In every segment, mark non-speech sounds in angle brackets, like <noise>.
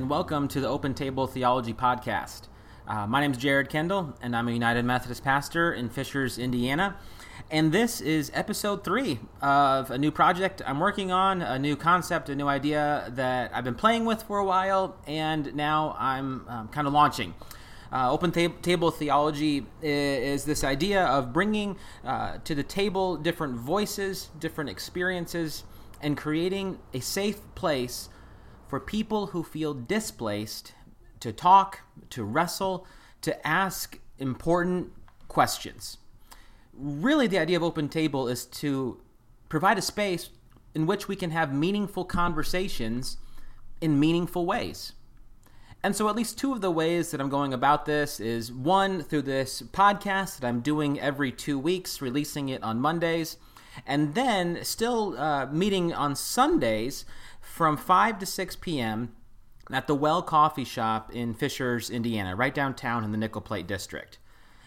and welcome to the Open Table Theology Podcast. Uh, my name is Jared Kendall, and I'm a United Methodist pastor in Fishers, Indiana. And this is episode three of a new project I'm working on, a new concept, a new idea that I've been playing with for a while, and now I'm um, kind of launching. Uh, open tab- table theology is, is, this idea of bringing uh, to the table different voices, different experiences, and creating a safe place for people who feel displaced to talk, to wrestle, to ask important questions. Really, the idea of Open Table is to provide a space in which we can have meaningful conversations in meaningful ways. And so, at least two of the ways that I'm going about this is one, through this podcast that I'm doing every two weeks, releasing it on Mondays, and then still uh, meeting on Sundays from 5 to 6 p.m. at the Well Coffee Shop in Fishers, Indiana, right downtown in the Nickel Plate District.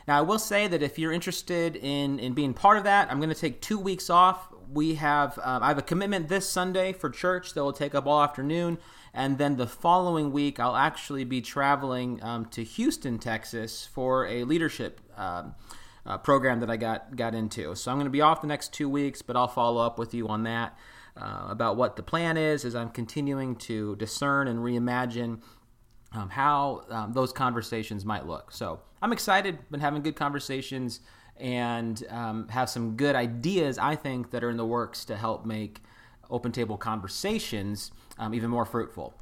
Now, I will say that if you're interested in, in being part of that, I'm going to take two weeks off. We have um, I have a commitment this Sunday for church that will take up all afternoon and then the following week, I'll actually be traveling um, to Houston, Texas for a leadership um, uh, program that I got, got into. So I'm going to be off the next two weeks, but I'll follow up with you on that uh, about what the plan is as I'm continuing to discern and reimagine um, how um, those conversations might look. So I'm excited, been having good conversations and um, have some good ideas, I think, that are in the works to help make open table conversations um, even more fruitful.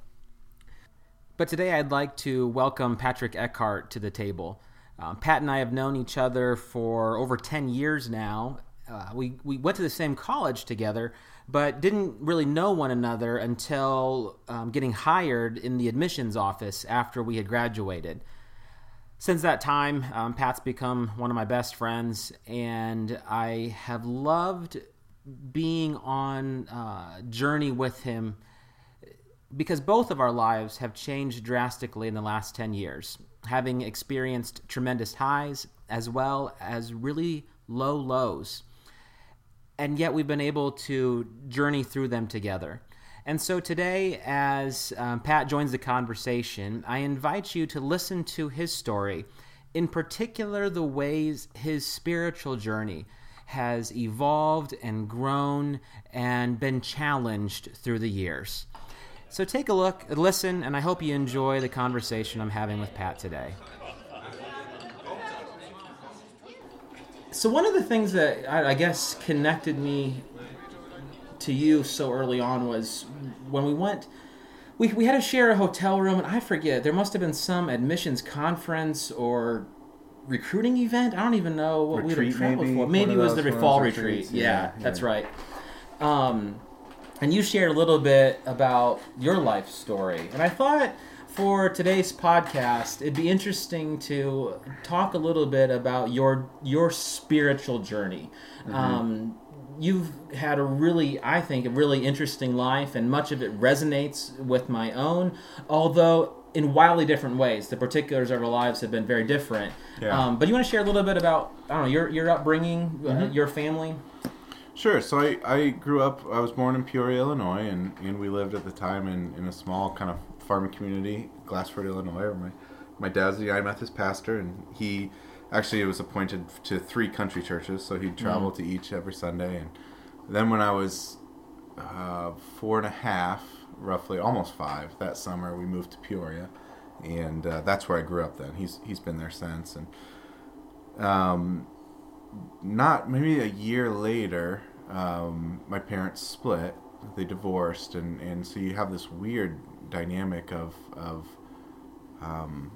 But today I'd like to welcome Patrick Eckhart to the table. Um, Pat and I have known each other for over 10 years now. Uh, we, we went to the same college together, but didn't really know one another until um, getting hired in the admissions office after we had graduated. Since that time, um, Pat's become one of my best friends, and I have loved being on a uh, journey with him because both of our lives have changed drastically in the last 10 years, having experienced tremendous highs as well as really low lows. And yet we've been able to journey through them together. And so today, as um, Pat joins the conversation, I invite you to listen to his story, in particular, the ways his spiritual journey has evolved and grown and been challenged through the years. So take a look, listen, and I hope you enjoy the conversation I'm having with Pat today. So, one of the things that I, guess connected me to you so early on was when we went we, we had to share a hotel room and i forget there must have been some admissions conference or recruiting event. I don't even know what we had traveled maybe, for. Maybe it was the fall retreat. yeah, yeah, that's right. Um, and you shared a little bit about your life story. And I thought for today's podcast, it'd be interesting to talk a little bit about your your spiritual journey. Mm-hmm. Um, you've had a really, I think, a really interesting life, and much of it resonates with my own. Although in wildly different ways, the particulars of our lives have been very different. Yeah. Um, but you want to share a little bit about I don't know your your upbringing, uh, mm-hmm. uh, your family. Sure. So I, I grew up, I was born in Peoria, Illinois, and, and we lived at the time in, in a small kind of farming community, Glassford, Illinois, where my, my dad's the Methodist pastor, and he actually was appointed to three country churches, so he'd travel mm. to each every Sunday. And then when I was uh, four and a half, roughly, almost five, that summer, we moved to Peoria, and uh, that's where I grew up then. He's, he's been there since. And um, not maybe a year later, um, my parents split. They divorced, and, and so you have this weird dynamic of of um,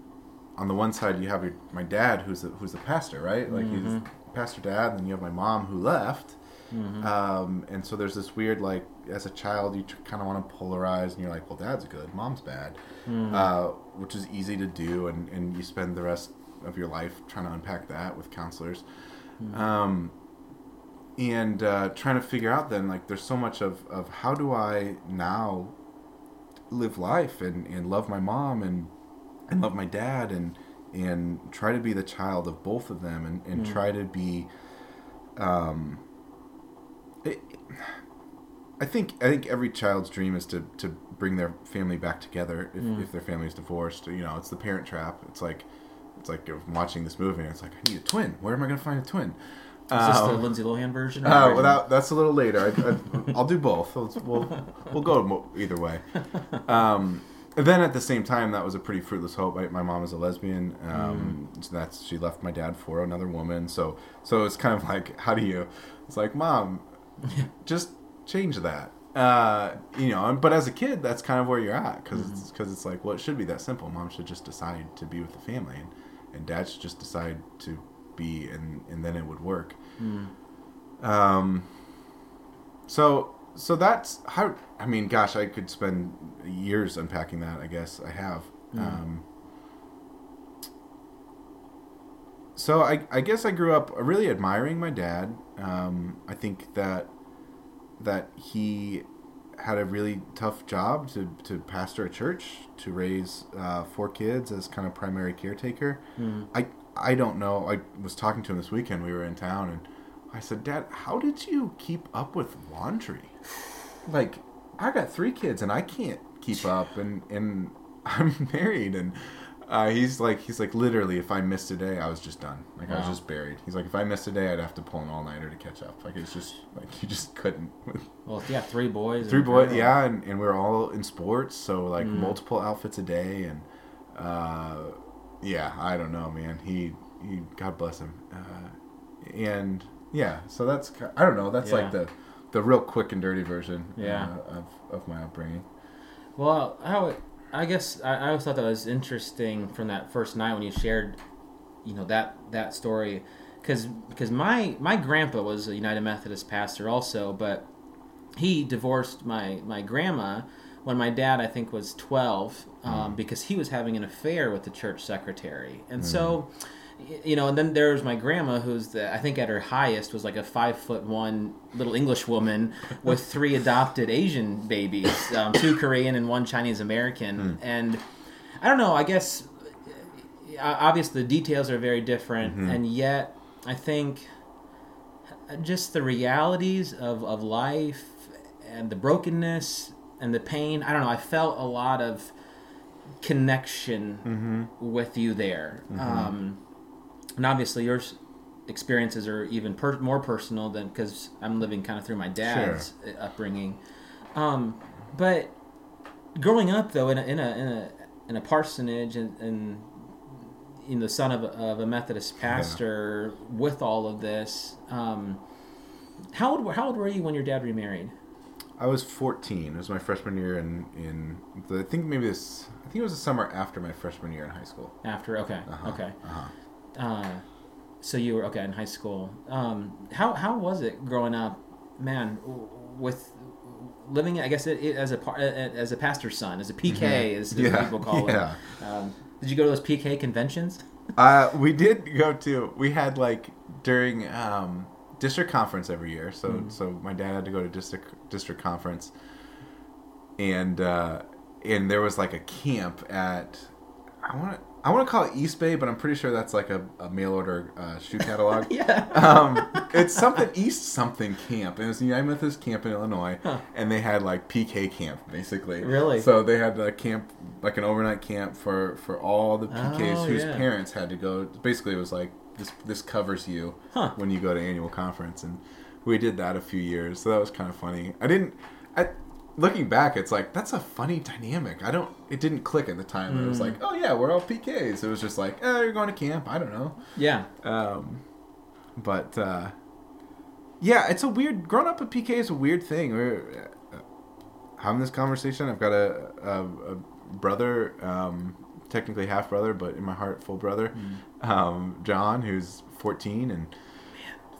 on the one side you have your, my dad who's a, who's the pastor, right? Like mm-hmm. he's pastor dad, and then you have my mom who left. Mm-hmm. Um, and so there's this weird like as a child you kind of want to polarize and you're like well dad's good mom's bad mm-hmm. uh, which is easy to do and, and you spend the rest of your life trying to unpack that with counselors Mm-hmm. Um, and uh, trying to figure out then like there's so much of, of how do I now live life and, and love my mom and and love my dad and and try to be the child of both of them and, and mm. try to be um, it, I think I think every child's dream is to, to bring their family back together if, Mm. if their family's divorced. You know, it's the parent trap. It's like it's like I'm watching this movie and it's like I need a twin. Where am I going to find a twin? Is this the Um, Lindsay Lohan version? uh, without that's a little later. I, I, I'll do both. We'll we'll, we'll go either way. Um, then at the same time, that was a pretty fruitless hope. My, my mom is a lesbian. Um, Mm. so that's she left my dad for another woman. So so it's kind of like how do you? It's like mom, <laughs> just change that. Uh, you know, but as a kid, that's kind of where you're at because Mm-hmm. it's because it's like well, it should be that simple. Mom should just decide to be with the family, and, and dad should just decide to be, and and then it would work. Mm. Um, so so that's how. I mean, gosh, I could spend years unpacking that. I guess I have. Mm. Um, so I I guess I grew up really admiring my dad. Um, I think that that he had a really tough job to, to pastor a church to raise uh, four kids as kind of primary caretaker. Mm. I I don't know. I was talking to him this weekend. We were in town, and I said, "Dad, how did you keep up with laundry? Like, I got three kids, and I can't keep up, and and <laughs> I'm married, and." Uh, he's like he's like literally if I missed a day I was just done like I was just buried he's like if I missed a day I'd have to pull an all nighter to catch up like it's just like you just couldn't <laughs> Well, yeah, three boys. Three boys, yeah, and, and we are all in sports, so like Mm. multiple outfits a day, and uh, yeah, I don't know, man. He, he, God bless him, uh, and yeah, so that's I don't know. That's Yeah. like the the real quick and dirty version, Yeah. uh, of of my upbringing. Well, how I guess I, I always thought that was interesting from that first night when you shared, you know that that story, because because my my grandpa was a United Methodist pastor also, but he divorced my my grandma when my dad I think was twelve um, because he was having an affair with the church secretary, and so. You know, and then there was my grandma, who's the I think at her highest was like a five foot one little English woman <laughs> with three adopted Asian babies, um, two Korean and one Chinese American, and I don't know. I guess uh, obviously the details are very different, and yet I think just the realities of, of life and the brokenness and the pain. I don't know. I felt a lot of connection with you there. Um, and obviously, your experiences are even per- more personal than because I'm living kind of through my dad's uh upbringing. Um, but growing up, though, in a in a in a, in a parsonage and, and in the son of a, of a Methodist pastor with all of this, um, how old how old were you when your dad remarried? I was 14. It was my freshman year in in the, I think maybe this I think it was the summer after my freshman year in high school. After okay, Uh-huh, okay. Uh-huh. Uh, so you were okay in high school. Um, how how was it growing up, man? With living, I guess, it, it, as a par- as a pastor's son, as a PK, as, as Mm-hmm. Yeah, people call yeah. it. Um, did you go to those PK conventions? Uh, we did go to. We had like during um, district conference every year. So Mhm. so my dad had to go to district district conference, and uh, and there was like a camp at I want to I want to call it East Bay, but I'm pretty sure that's like a, a mail order uh, shoe catalog. <laughs> yeah. um, it's something East something camp, and it's the United Methodist camp in Illinois, Huh. and they had like PK camp basically. Really? So they had a camp, like an overnight camp for for all the PKs Oh, whose yeah. parents had to go. Basically, it was like this this covers you Huh. when you go to annual conference, and we did that a few years. So that was kind of funny. I didn't. I, looking back, it's like that's a funny dynamic. I don't. It didn't click at the time. It was Mm. like, oh yeah, we're all PKs. It was just like, oh, you're going to camp. I don't know. Yeah. Um, but uh, yeah, it's a weird. Growing up with PK is a weird thing. We're uh, having this conversation. I've got a, a, a brother, um, technically half brother, but in my heart, full brother, Mm. um, John, who's 14, and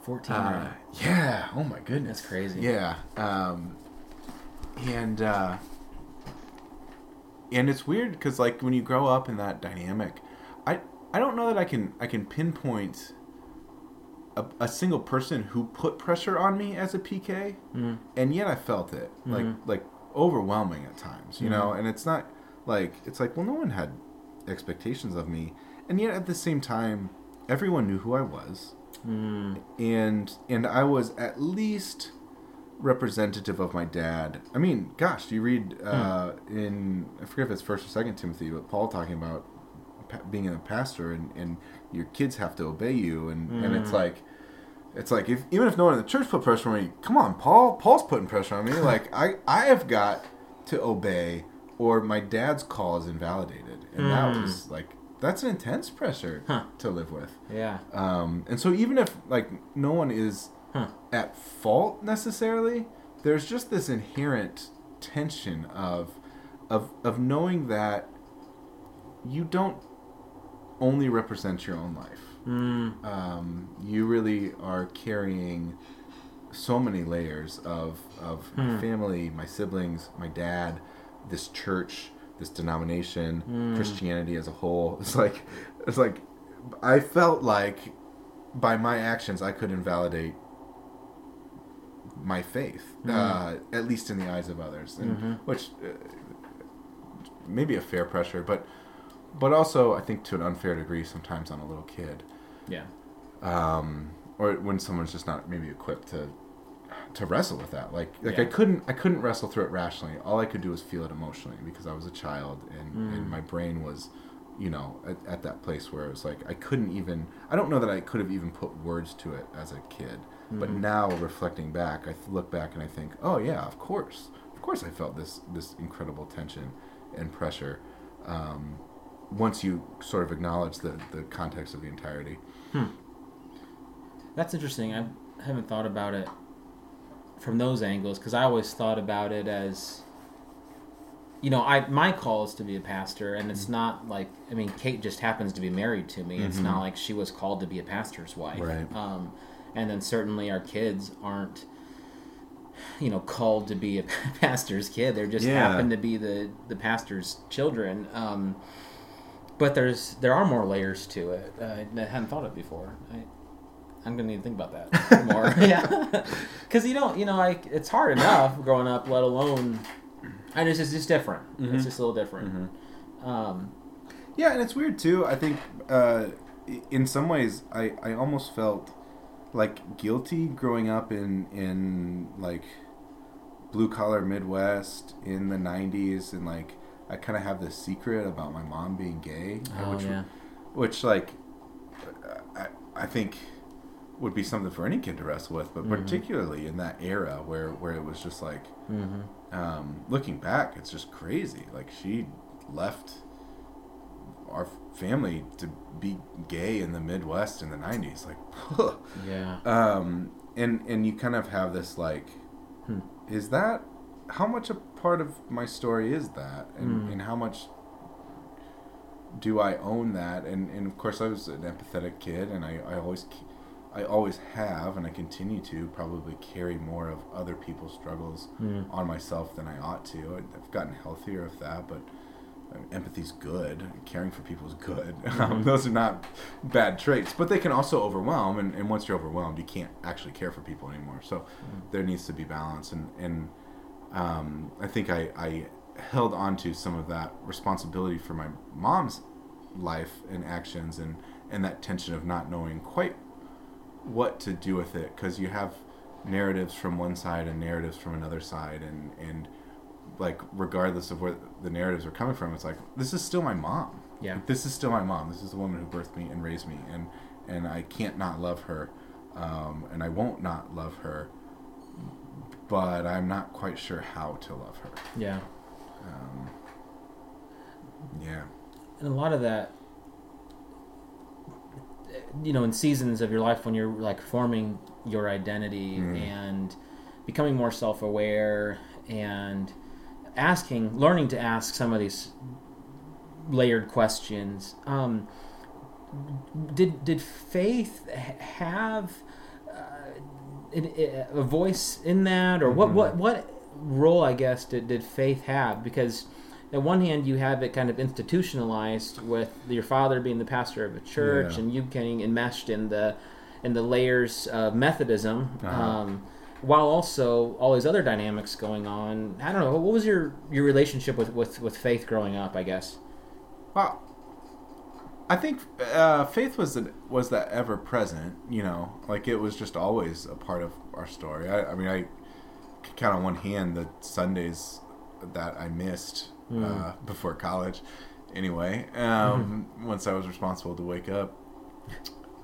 Fourteen. uh, right? yeah, oh my goodness, That's crazy. Yeah, um, and uh, and it's weird because like when you grow up in that dynamic, I I don't know that I can I can pinpoint a, a single person who put pressure on me as a PK, Mm. and yet I felt it like Mhm. like overwhelming at times, you know. Mhm. And it's not like it's like well, no one had expectations of me, and yet at the same time, everyone knew who I was Mm. and and I was at least representative of my dad. I mean, gosh, you read uh, Hmm. in I forget if it's First or Second Timothy, but Paul talking about pa- being a pastor and, and your kids have to obey you, and, and it's Hmm. like. It's like if even if no one in the church put pressure on me, come on, Paul. Paul's putting pressure on me. <laughs> Like I, I have got to obey, or my dad's call is invalidated, and that Mm. was like that's an intense pressure Huh. to live with. Yeah. Um, and so even if like no one is Huh. at fault necessarily, there's just this inherent tension of of of knowing that you don't only represent your own life. Mm. Um, you really are carrying so many layers of of my Hmm. family, my siblings, my dad, this church, this denomination, Hmm. Christianity as a whole. <laughs> It's like it's like I felt like by my actions I could invalidate my faith, Hmm. uh, at least in the eyes of others, and Mhm. which uh, maybe a fair pressure, but but also I think to an unfair degree sometimes on a little kid Yeah. um, or when someone's just not maybe equipped to to wrestle with that. Like like I couldn't I couldn't wrestle through it rationally. All I could do was feel it emotionally because I was a child and Mm. and my brain was you know at, at that place where it was like I couldn't even I don't know that I could have even put words to it as a kid. But Mhm. now reflecting back, I look back and I think, oh yeah, of course, of course, I felt this this incredible tension and pressure. Um, once you sort of acknowledge the the context of the entirety. Hmm. That's interesting. I haven't thought about it from those angles because I always thought about it as, you know, I my call is to be a pastor, and it's not like I mean, Kate just happens to be married to me. It's Mhm. not like she was called to be a pastor's wife. Right. Um, and then certainly our kids aren't, you know, called to be a <laughs> pastor's kid. They're just Yeah. happen to be the the pastor's children. Um, but there's there are more layers to it. Uh, I hadn't thought of before. I, I'm gonna need to think about that <laughs> more. yeah, <laughs> because you don't, you know, like it's hard enough growing up, let alone, and it's just it's different. Mhm. It's just a little different. Um, Yeah, and it's weird too. I think uh, in some ways, I, I almost felt like guilty growing up in in like blue collar Midwest in the '90s, and like I kind of have this secret about my mom being gay, oh which yeah, which like I I think would be something for any kid to wrestle with, but Mhm. particularly in that era where where it was just like hmm um, looking back, it's just crazy. Like she left our family to be gay in the Midwest in the '90s. Like, <laughs> yeah, um, and and you kind of have this like, Hmm. is that how much a part of my story is that, and Hmm. and how much do I own that? And and of course, I was an empathetic kid, and I I always. ke- I always have, and I continue to probably carry more of other people's struggles Mm. on myself than I ought to. I've gotten healthier with that, but uh, empathy's good. Caring for people is good. <laughs> Um, those are not bad traits, but they can also overwhelm. And, and once you're overwhelmed, you can't actually care for people anymore. So there needs to be balance. And, and um, I think I, I held on to some of that responsibility for my mom's life and actions and, and that tension of not knowing quite what to do with it because you have narratives from one side and narratives from another side and and like regardless of where the narratives are coming from it's like this is still my mom Yeah. Like, this is still my mom this is the woman who birthed me and raised me and and i can't not love her um, and i won't not love her but i'm not quite sure how to love her yeah. um, yeah and a lot of that you know in seasons of your life when you're like forming your identity Mm. and becoming more self-aware and asking learning to ask some of these layered questions um, did did faith have uh, a voice in that or what Mhm. what what role i guess did, did faith have because on one hand you have it kind of institutionalized with your father being the pastor of a church Yeah. and you getting enmeshed in the in the layers of methodism Uh-huh. um, while also all these other dynamics going on i don't know what was your your relationship with with, with faith growing up i guess Well, I think uh, faith was an, was that ever present. You know, like it was just always a part of our story. I, I mean, I count on one hand the Sundays that I missed Hmm. uh, before college. Anyway, um, Mm-hmm. once I was responsible to wake up,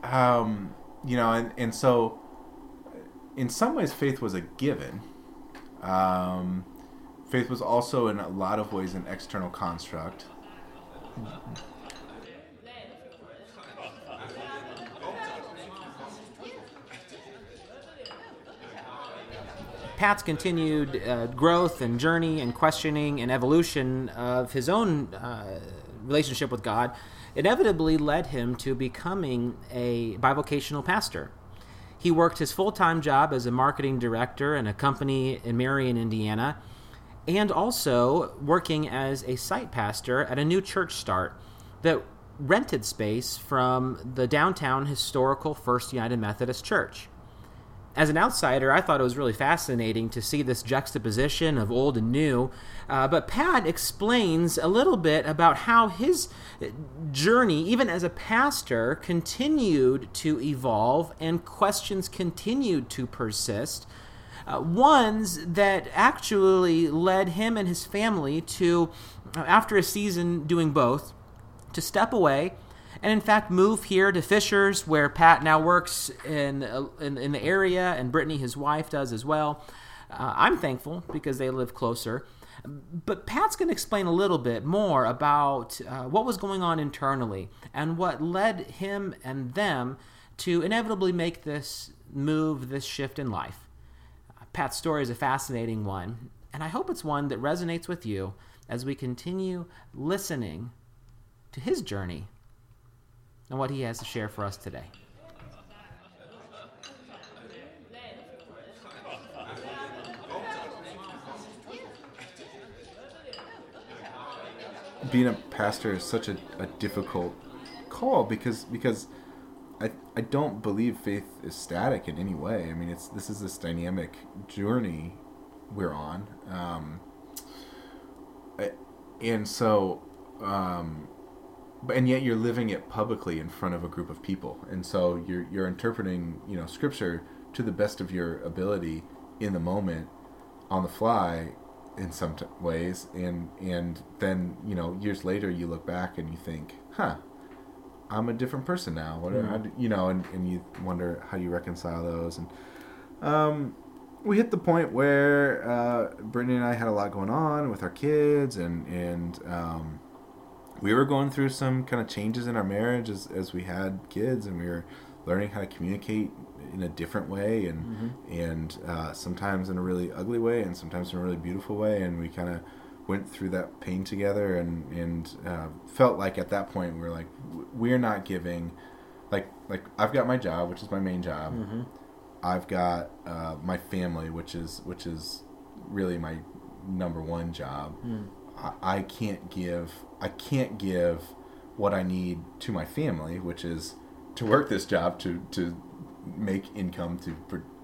um, you know, and and so in some ways, faith was a given. Um, faith was also, in a lot of ways, an external construct. Pat's continued uh, growth and journey and questioning and evolution of his own uh, relationship with God inevitably led him to becoming a bivocational pastor. He worked his full time job as a marketing director in a company in Marion, Indiana, and also working as a site pastor at a new church start that rented space from the downtown historical First United Methodist Church as an outsider, I thought it was really fascinating to see this juxtaposition of old and new. Uh, but Pat explains a little bit about how his journey, even as a pastor, continued to evolve and questions continued to persist. Uh, ones that actually led him and his family to, after a season doing both, to step away and in fact move here to Fishers, where Pat now works in uh, in, in the area, and Brittany, his wife, does as well. Uh, I'm thankful because they live closer. But Pat's going to explain a little bit more about uh, what was going on internally and what led him and them to inevitably make this move, this shift in life. Pat's story is a fascinating one, and I hope it's one that resonates with you as we continue listening to his journey and what he has to share for us today. being a pastor is such a, a difficult call because because I, I don't believe faith is static in any way. I mean, it's this is this dynamic journey we're on, um, and so, um, and yet you're living it publicly in front of a group of people, and so you're you're interpreting you know scripture to the best of your ability in the moment, on the fly, in some t- ways, and and then you know years later you look back and you think, huh. I'm a different person now. What, Mm. do, you know, and, and you wonder how you reconcile those. And um, we hit the point where uh, Brittany and I had a lot going on with our kids, and and um, we were going through some kind of changes in our marriage as, as we had kids, and we were learning how to communicate in a different way, and and uh, sometimes in a really ugly way, and sometimes in a really beautiful way, and we kind of went through that pain together, and and uh, felt like at that point we were like we're not giving, like like I've got my job, which is my main job. Mm-hmm. I've got uh, my family, which is which is really my number one job. I, I can't give I can't give what I need to my family, which is to work this job to to make income to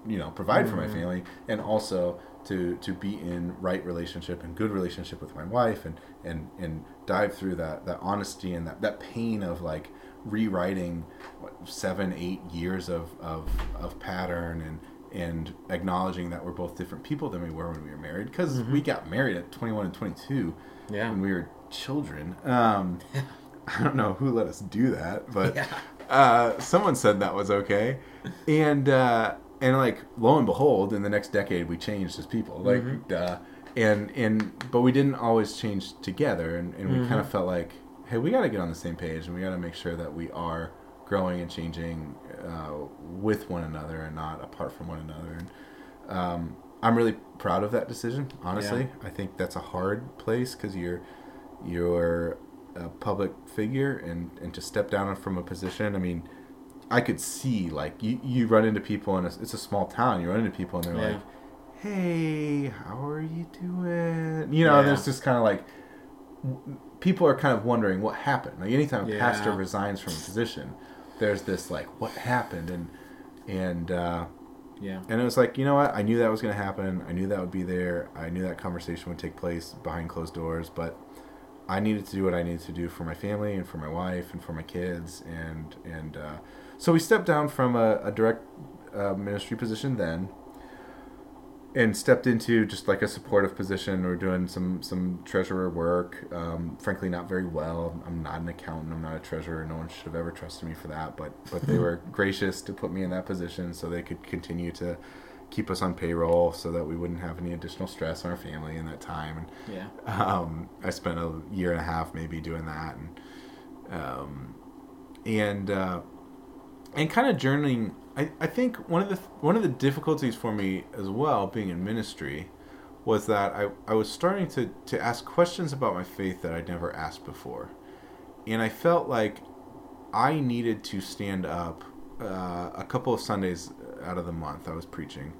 you know provide for my mm-hmm. family, and also to to be in right relationship and good relationship with my wife, and and and dive through that that honesty and that that pain of like rewriting what, seven eight years of, of of pattern and and acknowledging that we're both different people than we were when we were married because mm-hmm. we got married at 21 and 22 Yeah. when we were children. Um, <laughs> i don't know who let us do that but Yeah. uh, someone said that was okay. And uh, and like lo and behold in the next decade we changed as people like duh. and and but we didn't always change together and, and we kind of felt like hey we got to get on the same page and we got to make sure that we are growing and changing uh, with one another and not apart from one another. And um, i'm really proud of that decision honestly. I think that's a hard place because you're you're a public figure and and to step down from a position i mean i could see like you you run into people and it's, it's a small town you run into people and they're Yeah. like hey how are you doing you know Yeah. there's just kind of like people are kind of wondering what happened like anytime a Yeah. pastor resigns from a position there's this like what happened and and uh Yeah. and it was like, you know what? I knew that was going to happen. I knew that would be there. I knew that conversation would take place behind closed doors, but I needed to do what I needed to do for my family and for my wife and for my kids. And and uh, so we stepped down from a, a direct uh, ministry position then. and stepped into just like a supportive position or doing some some treasurer work. Um, frankly, not very well. I'm not an accountant. I'm not a treasurer. No one should have ever trusted me for that. But but they <laughs> were gracious to put me in that position so they could continue to keep us on payroll so that we wouldn't have any additional stress on our family in that time. And Yeah. um, I spent a year and a half maybe doing that, and um, and uh, and kind of journeying. I, I think one of the one of the difficulties for me as well, being in ministry, was that I, I was starting to, to ask questions about my faith that I'd never asked before, and I felt like I needed to stand up uh, a couple of Sundays out of the month. I was preaching,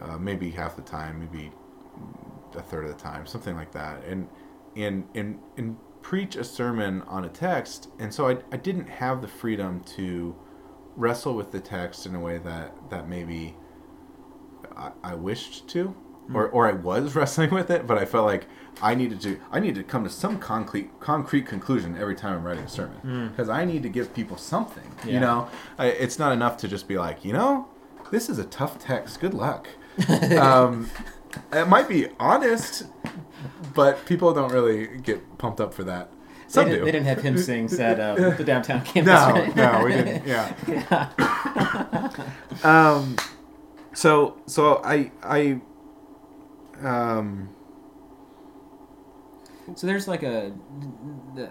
uh, maybe half the time, maybe a third of the time, something like that, and and and and preach a sermon on a text. And so I I didn't have the freedom to wrestle with the text in a way that that maybe I, I wished to. Or, or I was <laughs> wrestling with it, but I felt like I needed to I needed to come to some concrete concrete conclusion every time I'm writing a sermon because I need to give people something. Yeah. You know, I, it's not enough to just be like, you know, this is a tough text. Good luck. <laughs> um, it might be honest, but people don't really get pumped up for that. They, did, do. they didn't have hymn <laughs> sings at um, <laughs> the downtown campus. no, right? no, we didn't. Yeah. um, so so I I um So there's like a the,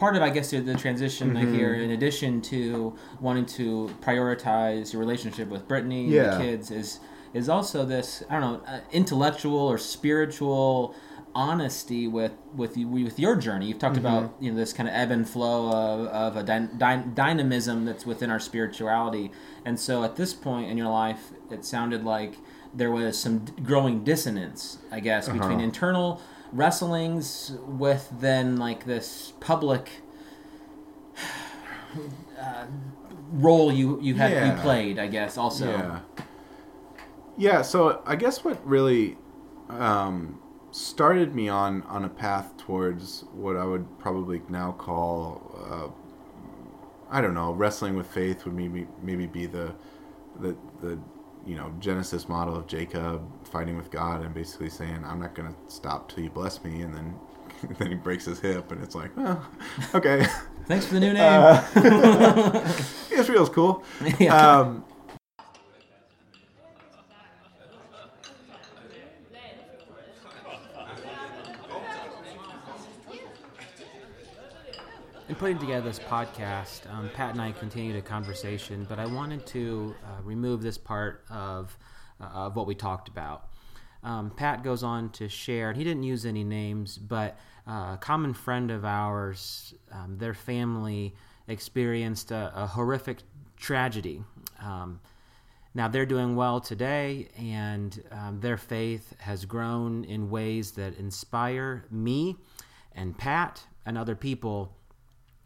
part of I guess the, the transition Mm-hmm. here, in addition to wanting to prioritize your relationship with Brittany and Yeah. the kids, is is also this I don't know uh, intellectual or spiritual honesty with with you, with your journey. You've talked about Mm-hmm. you know this kind of ebb and flow of, of a dy- dy- dynamism that's within our spirituality, and so at this point in your life, it sounded like there was some d- growing dissonance, I guess, between Uh-huh. internal wrestlings with then like this public <sighs> uh, role you you had you played, I guess. Also, yeah yeah. So I guess what really um, started me on on a path towards what I would probably now call uh, I don't know wrestling with faith would maybe maybe be the the the you know Genesis model of Jacob fighting with God and basically saying I'm not going to stop till you bless me and then <laughs> then he breaks his hip and it's like well okay thanks for the new name. uh, <laughs> Israel's cool <laughs> Yeah. um, putting together this podcast, um, Pat and I continued a conversation, but I wanted to uh, remove this part of, uh, of what we talked about. Um, Pat goes on to share, and he didn't use any names, but uh, a common friend of ours, um, their family experienced a, a horrific tragedy. Um, now they're doing well today, and um, their faith has grown in ways that inspire me and Pat and other people.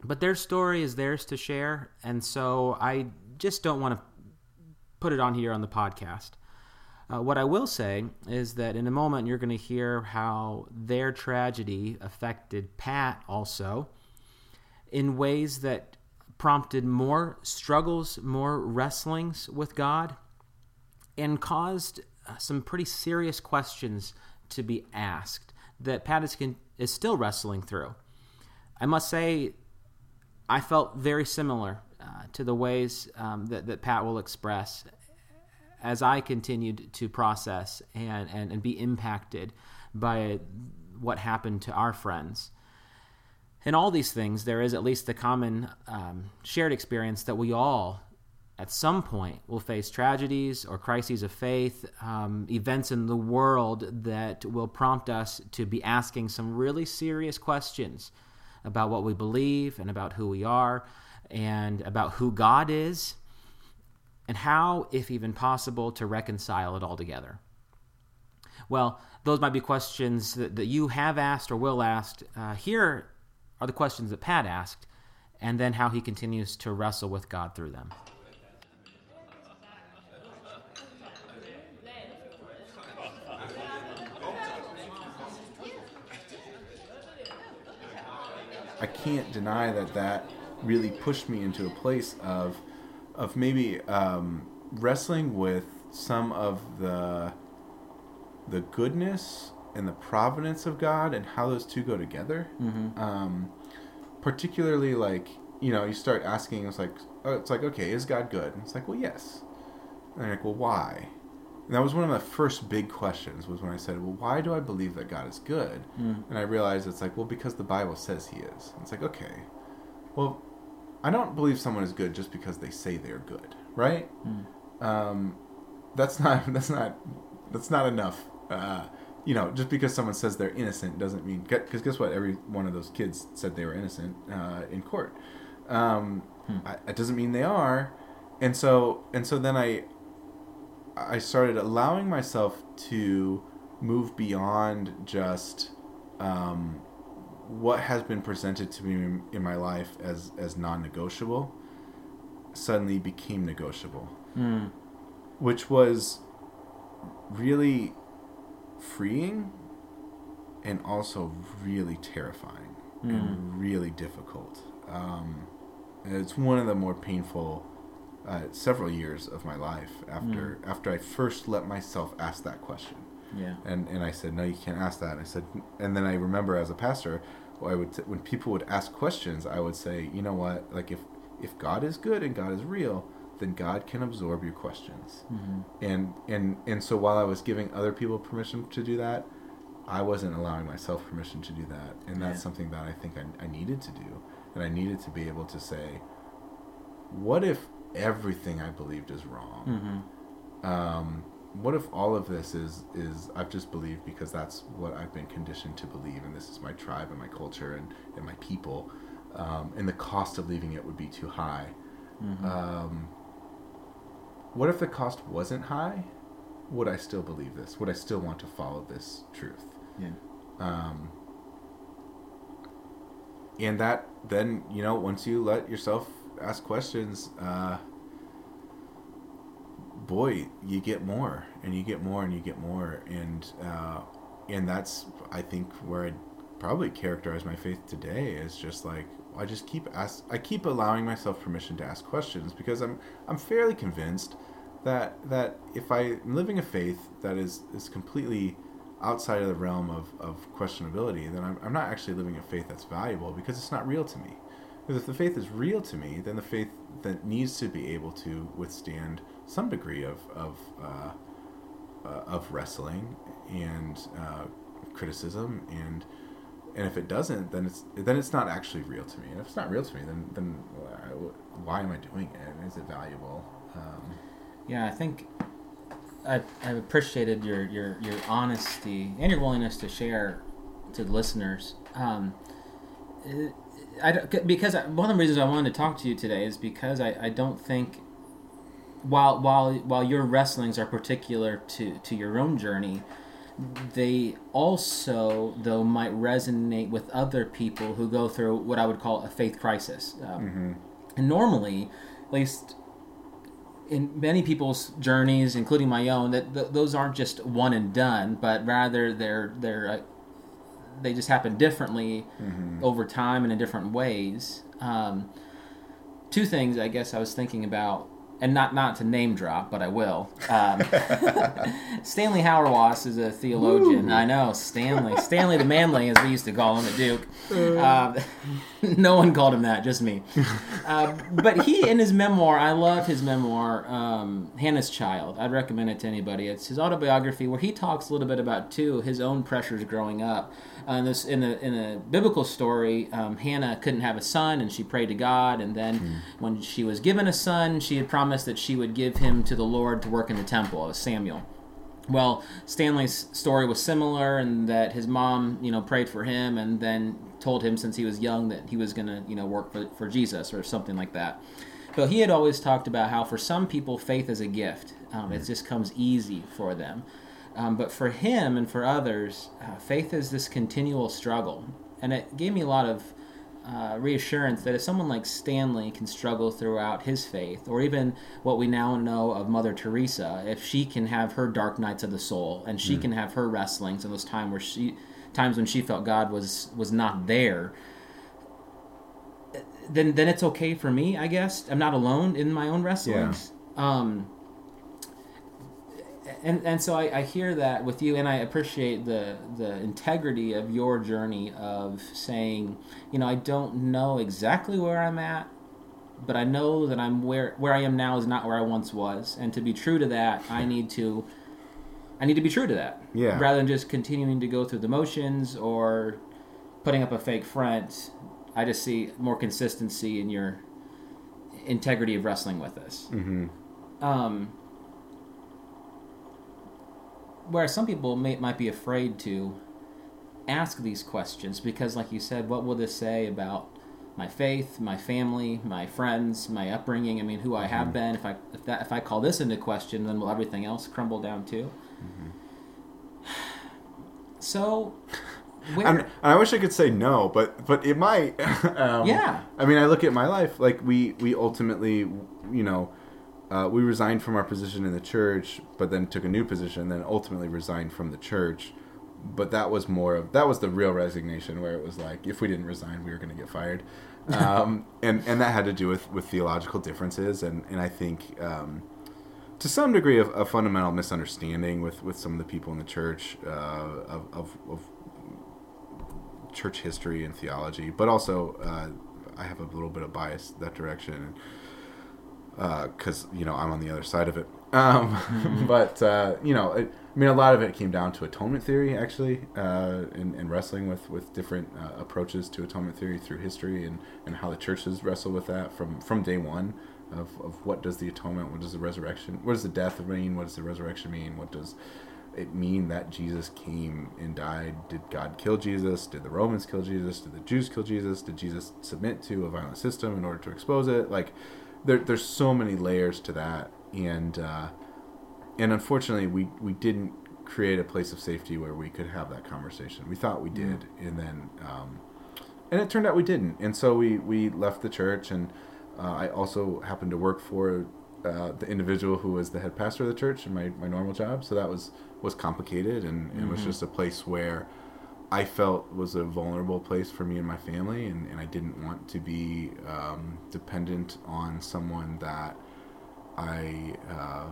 But their story is theirs to share, and so I just don't want to put it on here on the podcast. Uh, what I will say is that in a moment you're going to hear how their tragedy affected Pat also in ways that prompted more struggles, more wrestlings with God, and caused uh, some pretty serious questions to be asked that Pat is, con- is still wrestling through. I must say, I felt very similar uh, to the ways um, that, that Pat will express as I continued to process and, and, and be impacted by what happened to our friends. In all these things, there is at least the common um, shared experience that we all, at some point, will face tragedies or crises of faith, um, events in the world that will prompt us to be asking some really serious questions about what we believe and about who we are and about who God is and how, if even possible, to reconcile it all together. Well, those might be questions that, that you have asked or will ask. Uh, here are the questions that Pat asked, and then how he continues to wrestle with God through them. I can't deny that that really pushed me into a place of of maybe um, wrestling with some of the the goodness and the providence of God and how those two go together. Mm-hmm. Um, particularly, like you know, you start asking, it's like, oh, it's like, okay, is God good? And it's like, well, yes. And like, well, why? And that was one of my first big questions. Was when I said, well, why do I believe that God is good? Mm. And I realized it's like, well, because the Bible says He is. And it's like, okay, well, I don't believe someone is good just because they say they're good, right? Mm. um, that's not <laughs> that's not that's not enough. Uh, you know, just because someone says they're innocent doesn't mean because guess what? Every one of those kids said they were innocent uh, in court. Um, Hmm. I, it doesn't mean they are, and so and so then I I started allowing myself to move beyond just um, what has been presented to me in, my life as as non-negotiable suddenly became negotiable Mm. which was really freeing and also really terrifying Mm. and really difficult. Um, it's one of the more painful uh, several years of my life after after I first let myself ask that question. Yeah. And and I said, no, you can't ask that. And I said, and then I remember as a pastor, I would t- when people would ask questions, I would say, you know what, like if if God is good and God is real, then God can absorb your questions. Mm-hmm. And and and so while I was giving other people permission to do that, I wasn't allowing myself permission to do that. And that's Yeah. something that I think I, I needed to do. And I needed to be able to say, what if everything I believed is wrong? Mm-hmm. um, what if all of this is is I've just believed because that's what I've been conditioned to believe, and this is my tribe and my culture and, and my people, um, and the cost of leaving it would be too high. Mm-hmm. Um, what if the cost wasn't high? Would I still believe this? Would I still want to follow this truth? yeah. Um, and that then you know once you let yourself ask questions uh, boy you get more and you get more and you get more and uh, and that's i think where i probably characterize my faith today is just like i just keep ask i keep allowing myself permission to ask questions because i'm i'm fairly convinced that that if i'm living a faith that is is completely outside of the realm of, of questionability, then I'm, I'm not actually living a faith that's valuable because it's not real to me. Because if the faith is real to me, then the faith that needs to be able to withstand some degree of of uh, uh, of wrestling and uh, criticism, and and if it doesn't, then it's then it's not actually real to me. And if it's not real to me, then then why am I doing it? Is it valuable? Um, Yeah, I think I, I've appreciated your, your, your honesty and your willingness to share to listeners. Um, it- I, don't- because I, one of the reasons I wanted to talk to you today is because I, I don't think while while while your wrestlings are particular to, to your own journey, they also though might resonate with other people who go through what I would call a faith crisis. Um, And normally, at least in many people's journeys, including my own, that th- those aren't just one and done, but rather they're they're uh, they just happen differently over time and in different ways. Um, two things I guess I was thinking about, and not not to name drop, but I will. Um, <laughs> Stanley Hauerwas is a theologian. I know Stanley, Stanley the Manly, as we used to call him at Duke. Um, <laughs> no one called him that, just me. Uh, but he, in his memoir, I love his memoir, um, Hannah's Child. I'd recommend it to anybody. It's his autobiography where he talks a little bit about too his own pressures growing up. Uh, in this in a in a biblical story, um, Hannah couldn't have a son, and she prayed to God. And then when she was given a son, she had promised that she would give him to the Lord to work in the temple. It was Samuel. Well, Stanley's story was similar in that his mom, you know, prayed for him and then told him since he was young that he was going to, you know, work for, for Jesus or something like that. But he had always talked about how for some people faith is a gift. Um, It just comes easy for them. Um, but for him and for others, uh, faith is this continual struggle. And it gave me a lot of uh, reassurance that if someone like Stanley can struggle throughout his faith, or even what we now know of Mother Teresa, if she can have her dark nights of the soul and she can have her wrestlings and those time where she times when she felt God was was not there, then then it's okay for me, I guess. I'm not alone in my own wrestlings. Um, and and so I, I hear that with you, and I appreciate the the integrity of your journey of saying, you know, I don't know exactly where I'm at, but I know that I'm where where I am now is not where I once was, and to be true to that, I need to. I need to be true to that. Yeah. Rather than just continuing to go through the motions or putting up a fake front, I just see more consistency in your integrity of wrestling with this. hmm Um, whereas some people may, might be afraid to ask these questions because, like you said, what will this say about my faith, my family, my friends, my upbringing? I mean, who I have been. If I if that if I call this into question, then will everything else crumble down too? So, where? And I wish I could say no, but but it might. <laughs> um, Yeah. I mean, I look at my life like we we ultimately, you know, uh, we resigned from our position in the church, but then took a new position, then ultimately resigned from the church. But that was more of that was the real resignation, where it was like if we didn't resign, we were going to get fired, <laughs> um, and and that had to do with with theological differences, and and I think. Um, to some degree of a fundamental misunderstanding with, with some of the people in the church uh, of, of, of church history and theology, but also uh, I have a little bit of bias that direction because you know I'm on the other side of it. Um, <laughs> but uh, you know, it, I mean, a lot of it came down to atonement theory, actually, uh, and, and wrestling with with different uh, approaches to atonement theory through history and, and how the churches wrestle with that from from day one. Of, of what does the atonement, what does the resurrection, what does the death mean, what does the resurrection mean, what does it mean that Jesus came and died? Did God kill Jesus? Did the Romans kill Jesus? Did the Jews kill Jesus? Did Jesus submit to a violent system in order to expose it? Like, there, there's so many layers to that, and uh, and unfortunately, we we didn't create a place of safety where we could have that conversation. We thought we did, and then um, and it turned out we didn't, and so we we left the church, and uh, I also happened to work for uh, the individual who was the head pastor of the church in my, my normal job. So that was was complicated and, and was just a place where I felt was a vulnerable place for me and my family, and, and I didn't want to be um, dependent on someone that I uh,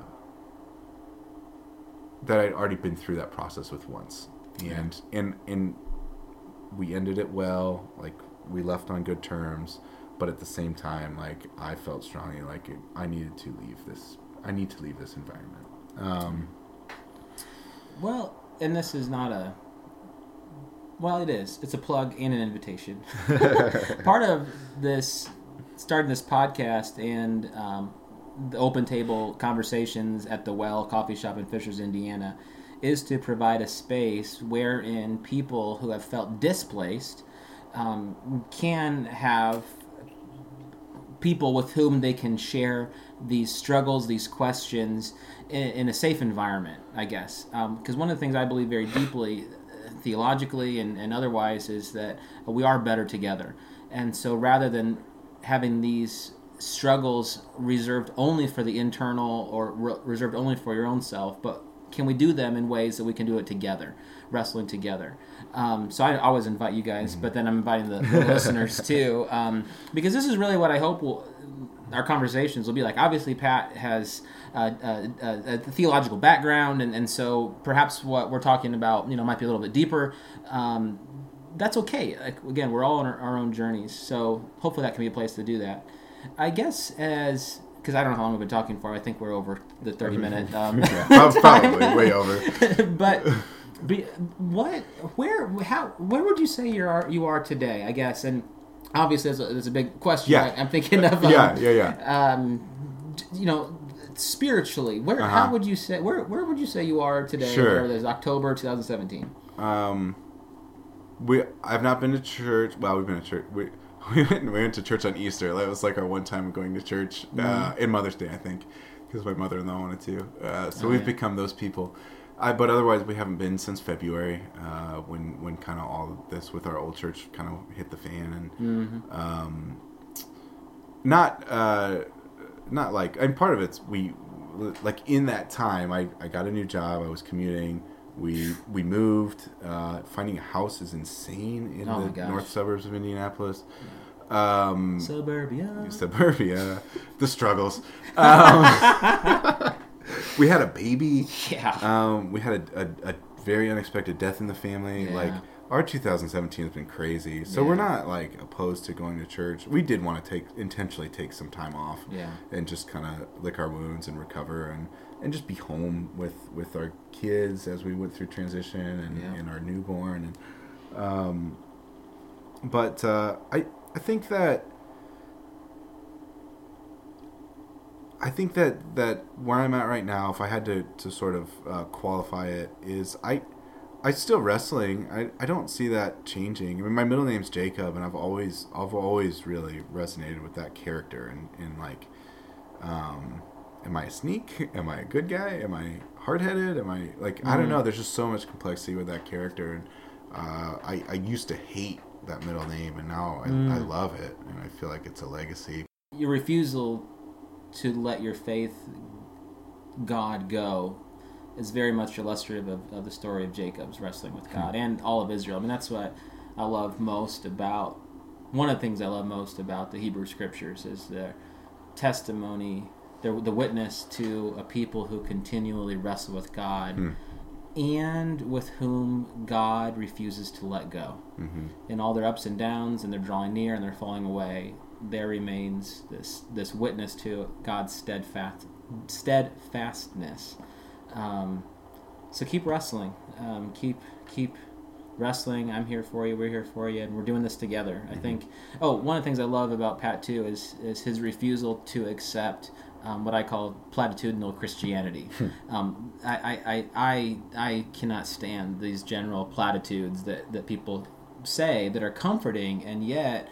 that I'd already been through that process with once, and and and we ended it well. Like we left on good terms, but at the same time, like I felt strongly like it, I needed to leave this. I need to leave this environment. Um, Well, and this is not a. Well, it is. It's a plug and an invitation. <laughs> <laughs> Part of this, starting this podcast and um, the open table conversations at the Well Coffee Shop in Fishers, Indiana, is to provide a space wherein people who have felt displaced um, can have people with whom they can share these struggles, these questions in, in a safe environment, I guess. Because one of the things I believe very deeply, theologically and, and otherwise, is that we are better together. And so rather than having these struggles reserved only for the internal or re- reserved only for your own self, but can we do them in ways that we can do it together, wrestling together? Um, so I always invite you guys, but then I'm inviting the, the <laughs> listeners too, um, because this is really what I hope will, our conversations will be like. Obviously, Pat has uh, uh, uh, a theological background, and, and so perhaps what we're talking about, you know, might be a little bit deeper. Um, that's okay. Like, again, we're all on our, our own journeys, so hopefully that can be a place to do that. I guess as because I don't know how long we've been talking for. I think we're over the thirty minute. <laughs> Um, yeah, <laughs> prob- probably way over. <laughs> but be, what, where, how, where would you say you are you are today? I guess, and obviously there's a, a big question. Yeah. I, am thinking of. Um, Yeah, yeah, yeah. Um, you know, spiritually, where Uh-huh. how would you say where where would you say you are today? Sure. There's October 2017. Um, we I've not been to church. Well, we've been to church. We <laughs> we went, we went to church on Easter. That was like our one time going to church uh, in Mother's Day, I think, because my mother-in-law wanted to. Uh, so Oh, we've yeah. become those people. I, but otherwise, we haven't been since February uh, when when kind of all of this with our old church kind of hit the fan and um, not uh, not like and part of it's we like in that time I, I got a new job I was commuting we we moved uh, finding a house is insane in Oh the north suburbs of Indianapolis. Um, Suburbia. suburbia. The struggles. Um, <laughs> we had a baby. Yeah. Um, we had a, a, a very unexpected death in the family. Yeah. Like our 2017 has been crazy. So we're not like opposed to going to church. We did want to take intentionally take some time off. Yeah. And just kind of lick our wounds and recover and and just be home with with our kids as we went through transition and, Yeah. and our newborn and um but uh I I think that I think that that where I'm at right now, if I had to, to sort of uh, qualify it, is I I still wrestling. I, I don't see that changing. I mean, my middle name's Jacob, and I've always I've always really resonated with that character and, and like, um, am I a sneak? Am I a good guy? Am I hard headed? Am I like I don't Mhm. know. There's just so much complexity with that character, and uh, I I used to hate that middle name, and now I, I Mm. love it, and I feel like it's a legacy. Your refusal to let your faith God go is very much illustrative of, of the story of Jacob's wrestling with God and all of Israel. I mean, that's what I love most about one of the things I love most about the Hebrew Scriptures is their testimony, their, the witness to a people who continually wrestle with God Hmm. and with whom God refuses to let go hmm in all their ups and downs and they're drawing near and they're falling away there remains this this witness to god's steadfast steadfastness. Um, so keep wrestling. Um, keep keep wrestling. I'm here for you. We're here for you. And we're doing this together. I think oh one of the things i love about pat too is is his refusal to accept um, what I call platitudinal Christianity. um, I, I, I, I, I cannot stand these general platitudes that, that people say that are comforting and yet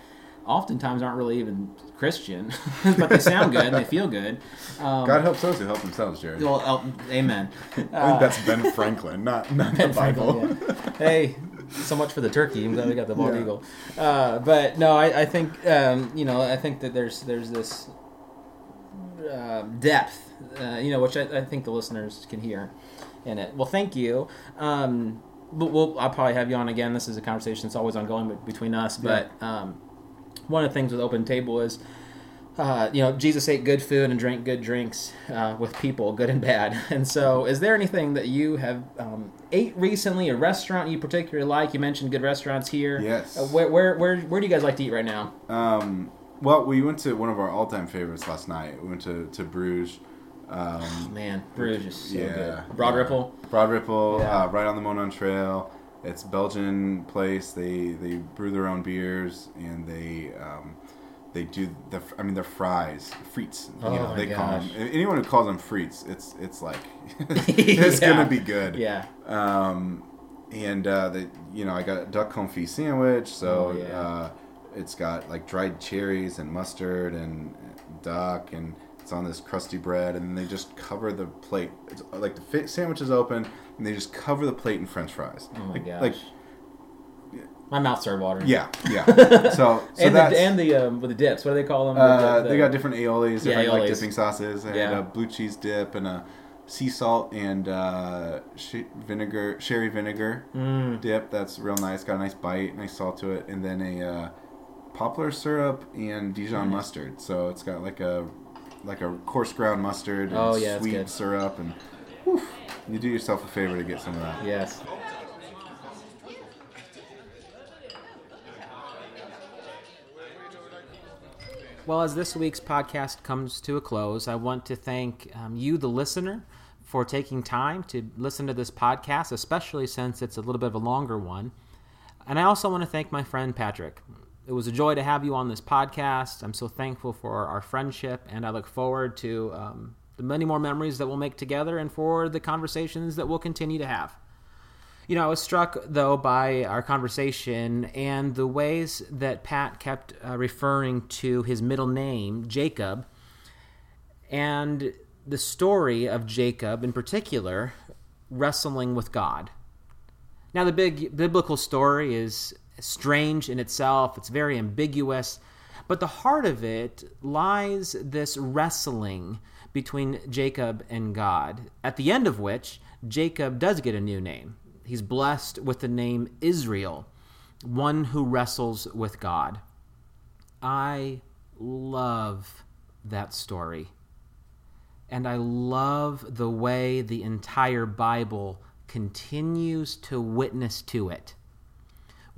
oftentimes aren't really even Christian, <laughs> but they sound good and they feel good. Um, God helps those who help themselves, Jared. well, uh, amen. <laughs> I think Uh, that's Ben Franklin, not not Ben the Bible. Franklin, yeah. Hey, so much for the turkey. I'm glad we got the bald Yeah. eagle. Uh, but no, I, I think um, you know I think that there's there's this uh, depth, uh, you know, which I, I think the listeners can hear in it. Well, thank you. Um, but we'll, I'll probably have you on again. This is a conversation that's always ongoing between us. But um, one of the things with Open Table is, uh, you know, Jesus ate good food and drank good drinks uh, with people, good and bad. <laughs> And so, is there anything that you have um, ate recently, a restaurant you particularly like? You mentioned good restaurants here. Yes. Uh, where, where, where, where do you guys like to eat right now? Um, well, we went to one of our all-time favorites last night. We went to, to Bruges. Um, Man, Bruges is so yeah, good. Broad yeah. Ripple. Broad Ripple, Yeah. uh, right on the Monon Trail. It's Belgian place. They they brew their own beers and they um, they do the I mean their fries, frites. You Oh know, my they call them. Anyone who calls them frites, it's it's like <laughs> <laughs> it's Yeah. gonna be good. Yeah. Um, and uh, the you know I got a duck confit sandwich, so Oh, yeah. uh, it's got like dried cherries and mustard and duck, and it's on this crusty bread, and then they just cover the plate. It's like the sandwich is open, and they just cover the plate in French fries. Oh my like, gosh. Like My mouth started watering. yeah, yeah. So <laughs> so and the, and the um, with the dips. What do they call them? uh, The- the- they got different aiolis, Yeah, different like dipping sauces. I had Yeah. a blue cheese dip and a sea salt and uh, sh- vinegar, sherry vinegar. Mm. dip that's real nice. Got a nice bite, nice salt to it, and then a uh, poplar syrup and Dijon Nice. mustard. So it's got like a like a coarse ground mustard and Oh, yeah, sweet syrup, and whew, you do yourself a favor to get some of that. Yes. Well, as this week's podcast comes to a close, I want to thank um, you, the listener, for taking time to listen to this podcast, especially since it's a little bit of a longer one. And I also want to thank my friend Patrick. It was a joy to have you on this podcast. I'm so thankful for our friendship, and I look forward to um, the many more memories that we'll make together and for the conversations that we'll continue to have. You know, I was struck though by our conversation and the ways that Pat kept uh, referring to his middle name, Jacob, and the story of Jacob in particular wrestling with God. Now, the big biblical story is strange in itself, it's very ambiguous, but the heart of it lies this wrestling between Jacob and God, at the end of which Jacob does get a new name. He's blessed with the name Israel, one who wrestles with God. I love that story. And I love the way the entire Bible continues to witness to it.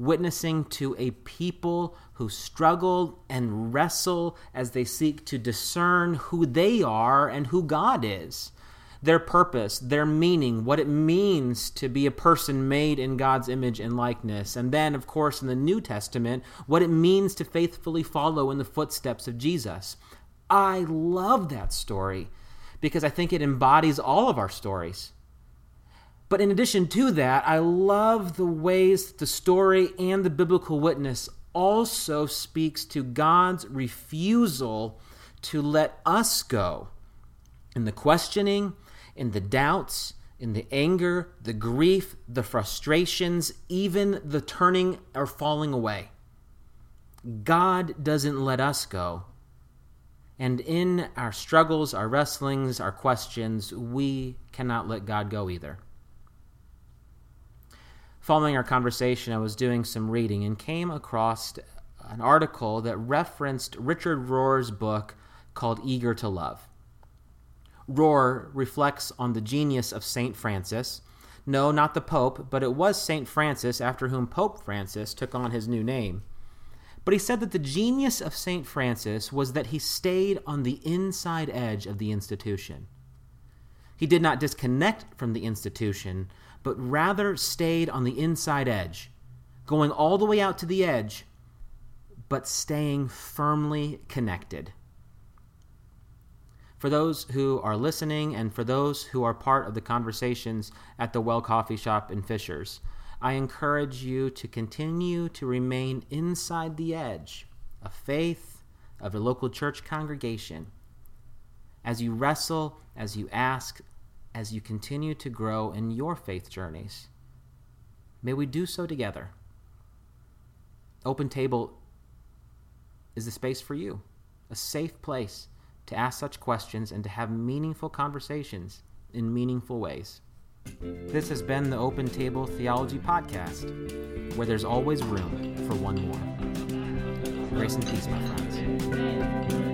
Witnessing to a people who struggle and wrestle as they seek to discern who they are and who God is their purpose, their meaning, what it means to be a person made in God's image and likeness. And then, of course, in the New Testament, what it means to faithfully follow in the footsteps of Jesus. I love that story because I think it embodies all of our stories. But in addition to that, I love the ways the story and the biblical witness also speaks to God's refusal to let us go in the questioning in the doubts, in the anger, the grief, the frustrations, even the turning or falling away. God doesn't let us go. And in our struggles, our wrestlings, our questions, we cannot let God go either. Following our conversation, I was doing some reading and came across an article that referenced Richard Rohr's book called Eager to Love. Rohr reflects on the genius of St. Francis. No, not the Pope, but it was St. Francis after whom Pope Francis took on his new name. But he said that the genius of St. Francis was that he stayed on the inside edge of the institution. He did not disconnect from the institution, but rather stayed on the inside edge, going all the way out to the edge, but staying firmly connected for those who are listening and for those who are part of the conversations at the Well Coffee Shop in Fishers, I encourage you to continue to remain inside the edge of faith, of a local church congregation. As you wrestle, as you ask, as you continue to grow in your faith journeys, may we do so together. Open Table is the space for you, a safe place to ask such questions and to have meaningful conversations in meaningful ways. This has been the Open Table Theology Podcast, where there's always room for one more. Grace and peace, my friends.